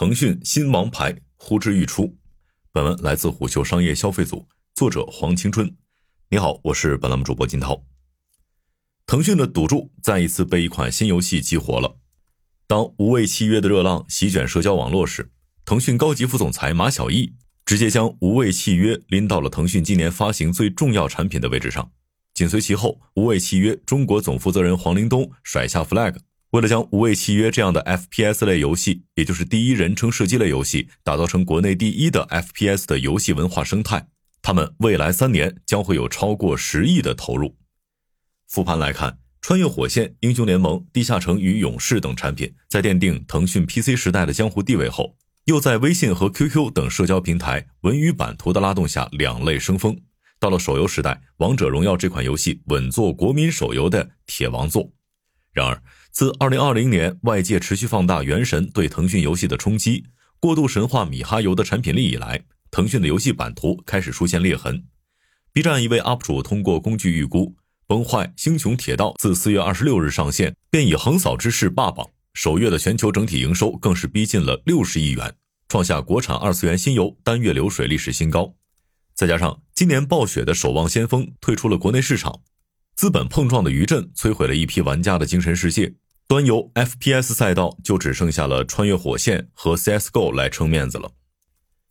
腾讯新王牌呼之欲出。本文来自虎嗅商业消费组，作者黄青春。你好，我是本栏目主播金涛。腾讯的赌注再一次被一款新游戏激活了。当无畏契约的热浪席卷社交网络时，腾讯高级副总裁马晓艺直接将无畏契约拎到了腾讯今年发行最重要产品的位置上。紧随其后，无畏契约中国总负责人黄林东甩下 flag。为了将《无畏契约》这样的 FPS 类游戏，也就是第一人称射击类游戏，打造成国内第一的 FPS 的游戏文化生态，他们未来三年将会有超过十亿的投入。复盘来看，《穿越火线》《英雄联盟》《地下城与勇士》等产品，在奠定腾讯 PC 时代的江湖地位后，又在微信和 QQ 等社交平台文娱版图的拉动下，两类生风。到了手游时代，《王者荣耀》这款游戏稳坐国民手游的铁王座。然而，自2020年外界持续放大《原神》对腾讯游戏的冲击，过度神话米哈游的产品力以来，腾讯的游戏版图开始出现裂痕。B 站一位 UP 主通过工具预估，《崩坏：星穹铁道》自4月26日上线，便以横扫之势霸榜，首月的全球整体营收更是逼近了六十亿元，创下国产二次元新游单月流水历史新高。再加上今年暴雪的《守望先锋》退出了国内市场。资本碰撞的余震摧毁了一批玩家的精神世界，端游 FPS 赛道就只剩下了穿越火线和 CS:GO 来撑面子了。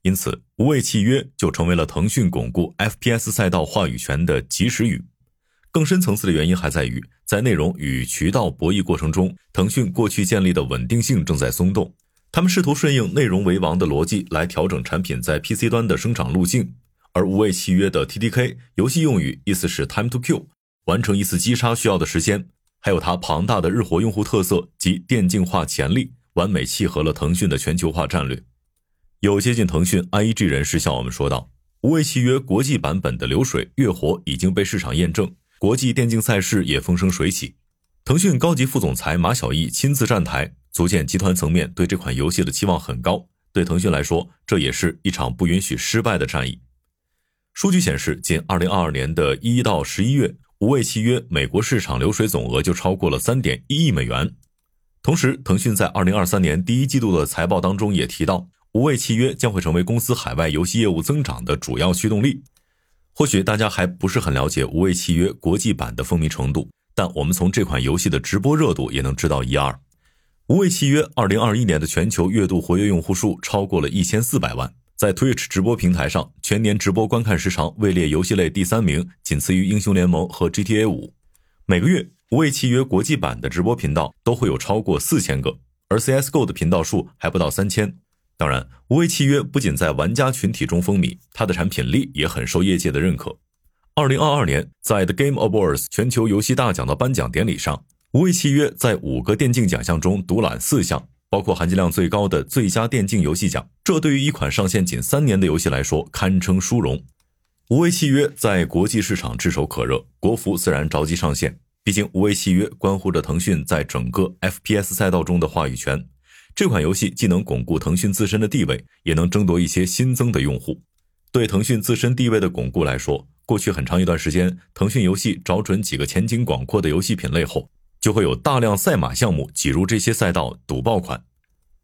因此，无畏契约就成为了腾讯巩固 FPS 赛道话语权的及时雨。更深层次的原因还在于，在内容与渠道博弈过程中，腾讯过去建立的稳定性正在松动。他们试图顺应内容为王的逻辑来调整产品在 PC 端的生长路径，而无畏契约的 TTK 游戏用语意思是 Time to Kill。完成一次击杀需要的时间，还有它庞大的日活用户特色及电竞化潜力，完美契合了腾讯的全球化战略。有接近腾讯 IEG 人士向我们说道：“无畏契约国际版本的流水月活已经被市场验证，国际电竞赛事也风生水起。”腾讯高级副总裁马晓艺亲自站台，足见集团层面对这款游戏的期望很高。对腾讯来说，这也是一场不允许失败的战役。数据显示，仅2022年的一到十一月。无畏契约美国市场流水总额就超过了三点一亿美元。同时，腾讯在二零二三年第一季度的财报当中也提到，无畏契约将会成为公司海外游戏业务增长的主要驱动力。或许大家还不是很了解无畏契约国际版的风靡程度，但我们从这款游戏的直播热度也能知道一二。无畏契约二零二一年的全球月度活跃用户数超过了一千四百万。在 Twitch 直播平台上，全年直播观看时长位列游戏类第三名，仅次于英雄联盟和 GTA 五。每个月，无畏契约国际版的直播频道都会有超过四千个，而 CS:GO 的频道数还不到三千。当然，无畏契约不仅在玩家群体中风靡，它的产品力也很受业界的认可。二零二二年，在 The Game Awards 全球游戏大奖的颁奖典礼上，无畏契约在五个电竞奖项中独揽四项。包括含金量最高的最佳电竞游戏奖，这对于一款上线仅三年的游戏来说，堪称殊荣。无畏契约在国际市场炙手可热，国服自然着急上线。毕竟，无畏契约关乎着腾讯在整个 FPS 赛道中的话语权。这款游戏既能巩固腾讯自身的地位，也能争夺一些新增的用户。对腾讯自身地位的巩固来说，过去很长一段时间，腾讯游戏找准几个前景广阔的游戏品类后。就会有大量赛马项目挤入这些赛道赌爆款，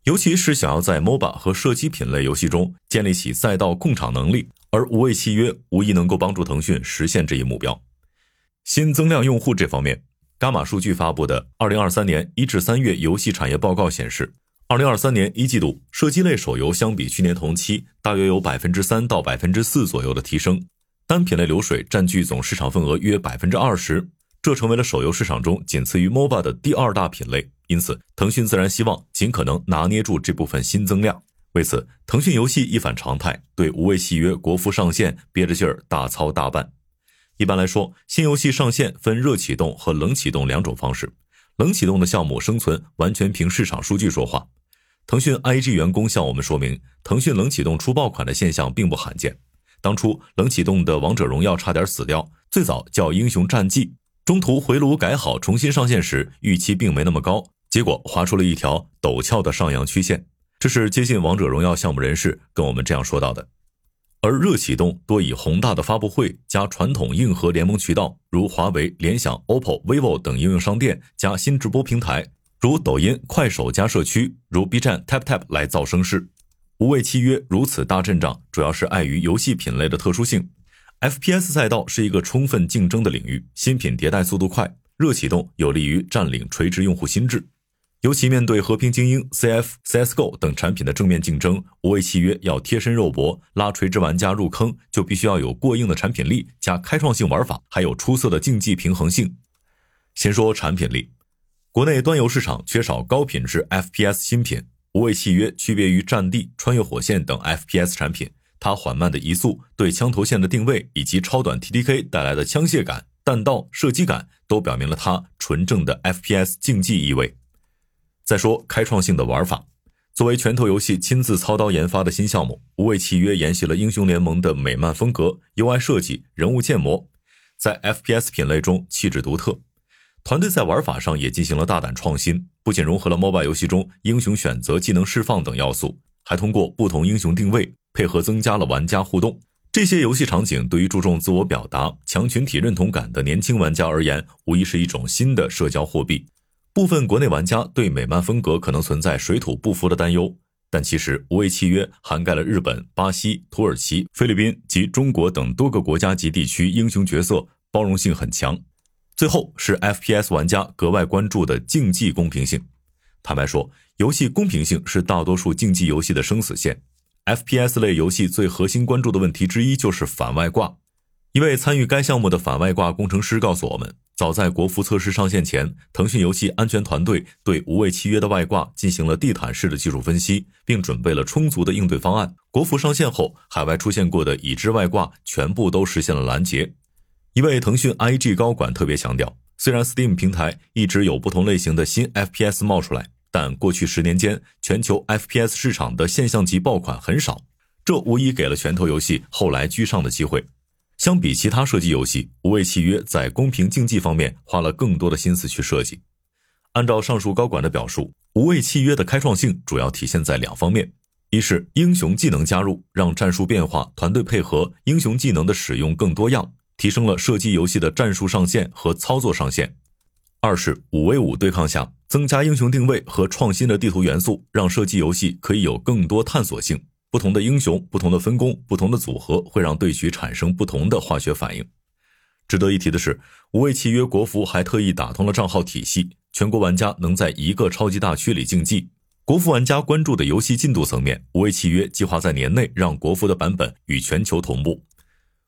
尤其是想要在 MOBA 和射击品类游戏中建立起赛道控场能力，而无畏契约无疑能够帮助腾讯实现这一目标。新增量用户这方面，伽马数据发布的二零二三年一至三月游戏产业报告显示，二零二三年一季度射击类手游相比去年同期大约有百分之三到百分之四左右的提升，单品类流水占据总市场份额约百分之二十。这成为了手游市场中仅次于 MOBA 的第二大品类，因此腾讯自然希望尽可能拿捏住这部分新增量。为此，腾讯游戏一反常态，对无畏契约国服上线憋着劲儿大操大办。一般来说，新游戏上线分热启动和冷启动两种方式。冷启动的项目生存完全凭市场数据说话。腾讯 IG 员工向我们说明，腾讯冷启动出爆款的现象并不罕见。当初冷启动的王者荣耀差点死掉，最早叫英雄战绩。中途回炉改好，重新上线时预期并没那么高，结果划出了一条陡峭的上扬曲线。这是接近王者荣耀项目人士跟我们这样说到的。而热启动多以宏大的发布会加传统硬核联盟渠道，如华为、联想、OPPO、vivo 等应用商店加新直播平台，如抖音、快手加社区，如 B 站 Tap Tap 来造声势。无畏契约如此大阵仗，主要是碍于游戏品类的特殊性。FPS 赛道是一个充分竞争的领域，新品迭代速度快，热启动有利于占领垂直用户心智。尤其面对和平精英、CF、CS:GO 等产品的正面竞争，无畏契约要贴身肉搏，拉垂直玩家入坑，就必须要有过硬的产品力，加开创性玩法，还有出色的竞技平衡性。先说产品力，国内端游市场缺少高品质 FPS 新品，无畏契约区别于战地、穿越火线等 FPS 产品，它缓慢的移速、对枪头线的定位以及超短 TDK 带来的枪械感、弹道射击感，都表明了它纯正的 FPS 竞技意味。再说开创性的玩法，作为拳头游戏亲自操刀研发的新项目，无畏契约沿袭了英雄联盟的美漫风格、UI 设计、人物建模，在 FPS 品类中气质独特。团队在玩法上也进行了大胆创新，不仅融合了 MOBA 游戏中英雄选择、技能释放等要素，还通过不同英雄定位配合增加了玩家互动。这些游戏场景对于注重自我表达、强群体认同感的年轻玩家而言，无疑是一种新的社交货币。部分国内玩家对美漫风格可能存在水土不服的担忧，但其实无畏契约涵盖了日本、巴西、土耳其、菲律宾及中国等多个国家及地区英雄角色，包容性很强。最后是 FPS 玩家格外关注的竞技公平性。坦白说，游戏公平性是大多数竞技游戏的生死线。FPS 类游戏最核心关注的问题之一就是反外挂。一位参与该项目的反外挂工程师告诉我们。早在国服测试上线前，腾讯游戏安全团队对无畏契约的外挂进行了地毯式的技术分析，并准备了充足的应对方案。国服上线后，海外出现过的已知外挂全部都实现了拦截。一位腾讯 IG 高管特别强调，虽然 Steam 平台一直有不同类型的新 FPS 冒出来，但过去十年间，全球 FPS 市场的现象级爆款很少，这无疑给了拳头游戏后来居上的机会。相比其他射击游戏，无畏契约在公平竞技方面花了更多的心思去设计。按照上述高管的表述，无畏契约的开创性主要体现在两方面：一是英雄技能加入，让战术变化、团队配合、英雄技能的使用更多样，提升了射击游戏的战术上限和操作上限；二是五 v 五对抗下，增加英雄定位和创新的地图元素，让射击游戏可以有更多探索性。不同的英雄、不同的分工、不同的组合，会让对局产生不同的化学反应。值得一提的是，无畏契约国服还特意打通了账号体系，全国玩家能在一个超级大区里竞技。国服玩家关注的游戏进度层面，无畏契约计划在年内让国服的版本与全球同步。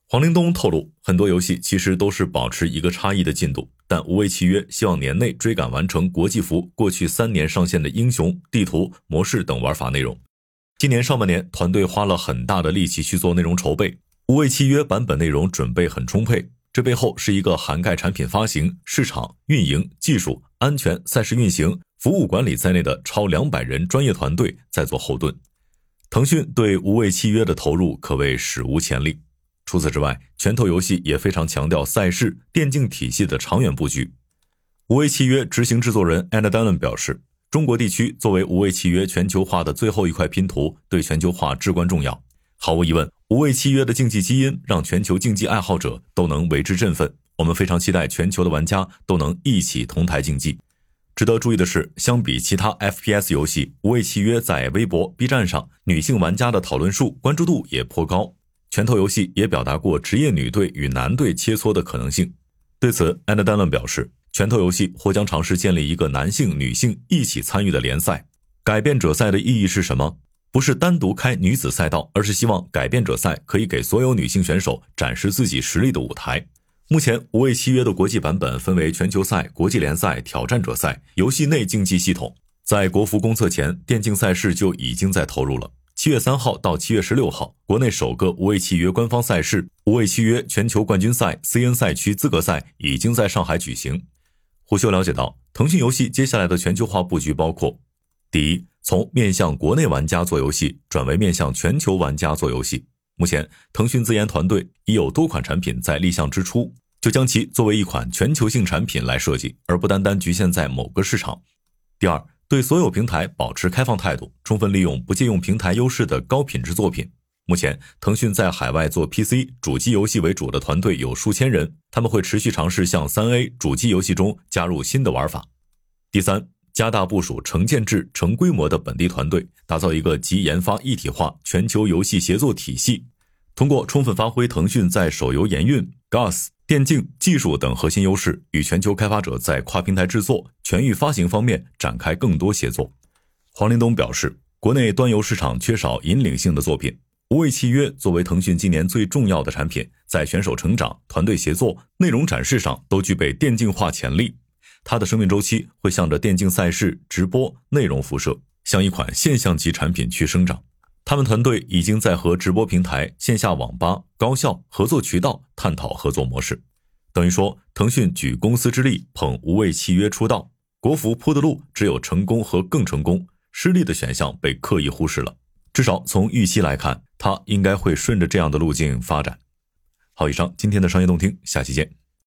黄凌东透露，很多游戏其实都是保持一个差异的进度，但无畏契约希望年内追赶完成国际服过去三年上线的英雄、地图、模式等玩法内容。今年上半年，团队花了很大的力气去做内容筹备，无畏契约版本内容准备很充沛。这背后是一个涵盖产品发行、市场运营、技术安全、赛事运行、服务管理在内的超两百人专业团队在做后盾。腾讯对无畏契约的投入可谓史无前例。除此之外，拳头游戏也非常强调赛事电竞体系的长远布局。无畏契约执行制作人 Anna Dallin 表示。中国地区作为无畏契约全球化的最后一块拼图，对全球化至关重要。毫无疑问，无畏契约的竞技基因让全球竞技爱好者都能为之振奋。我们非常期待全球的玩家都能一起同台竞技。值得注意的是，相比其他 FPS 游戏，无畏契约在微博、B 站上女性玩家的讨论数、关注度也颇高。拳头游戏也表达过职业女队与男队切磋的可能性。对此，安德丹伦表示。拳头游戏或将尝试建立一个男性、女性一起参与的联赛。改变者赛的意义是什么？不是单独开女子赛道，而是希望改变者赛可以给所有女性选手展示自己实力的舞台。目前，无畏契约的国际版本分为全球赛、国际联赛、挑战者赛、游戏内竞技系统。在国服公测前，电竞赛事就已经在投入了。七月三号到七月十六号，国内首个无畏契约官方赛事——无畏契约全球冠军赛 CN 赛区资格赛已经在上海举行。胡修了解到，腾讯游戏接下来的全球化布局包括：第一，从面向国内玩家做游戏转为面向全球玩家做游戏。目前，腾讯自研团队已有多款产品在立项之初，就将其作为一款全球性产品来设计，而不单单局限在某个市场。第二，对所有平台保持开放态度，充分利用不借用平台优势的高品质作品。目前，腾讯在海外做 PC 主机游戏为主的团队有数千人，他们会持续尝试向三 A 主机游戏中加入新的玩法。第三，加大部署成建制、成规模的本地团队，打造一个集研发一体化全球游戏协作体系。通过充分发挥腾讯在手游研运、Gas、电竞技术等核心优势，与全球开发者在跨平台制作、全域发行方面展开更多协作。黄林东表示，国内端游市场缺少引领性的作品。无畏契约作为腾讯今年最重要的产品，在选手成长、团队协作、内容展示上都具备电竞化潜力。它的生命周期会向着电竞赛事、直播、内容辐射，向一款现象级产品去生长。他们团队已经在和直播平台、线下网吧、高校合作渠道探讨合作模式。等于说，腾讯举公司之力捧无畏契约出道，国服铺的路只有成功和更成功，失利的选项被刻意忽视了。至少从预期来看，它应该会顺着这样的路径发展。好，以上今天的商业动听，下期见。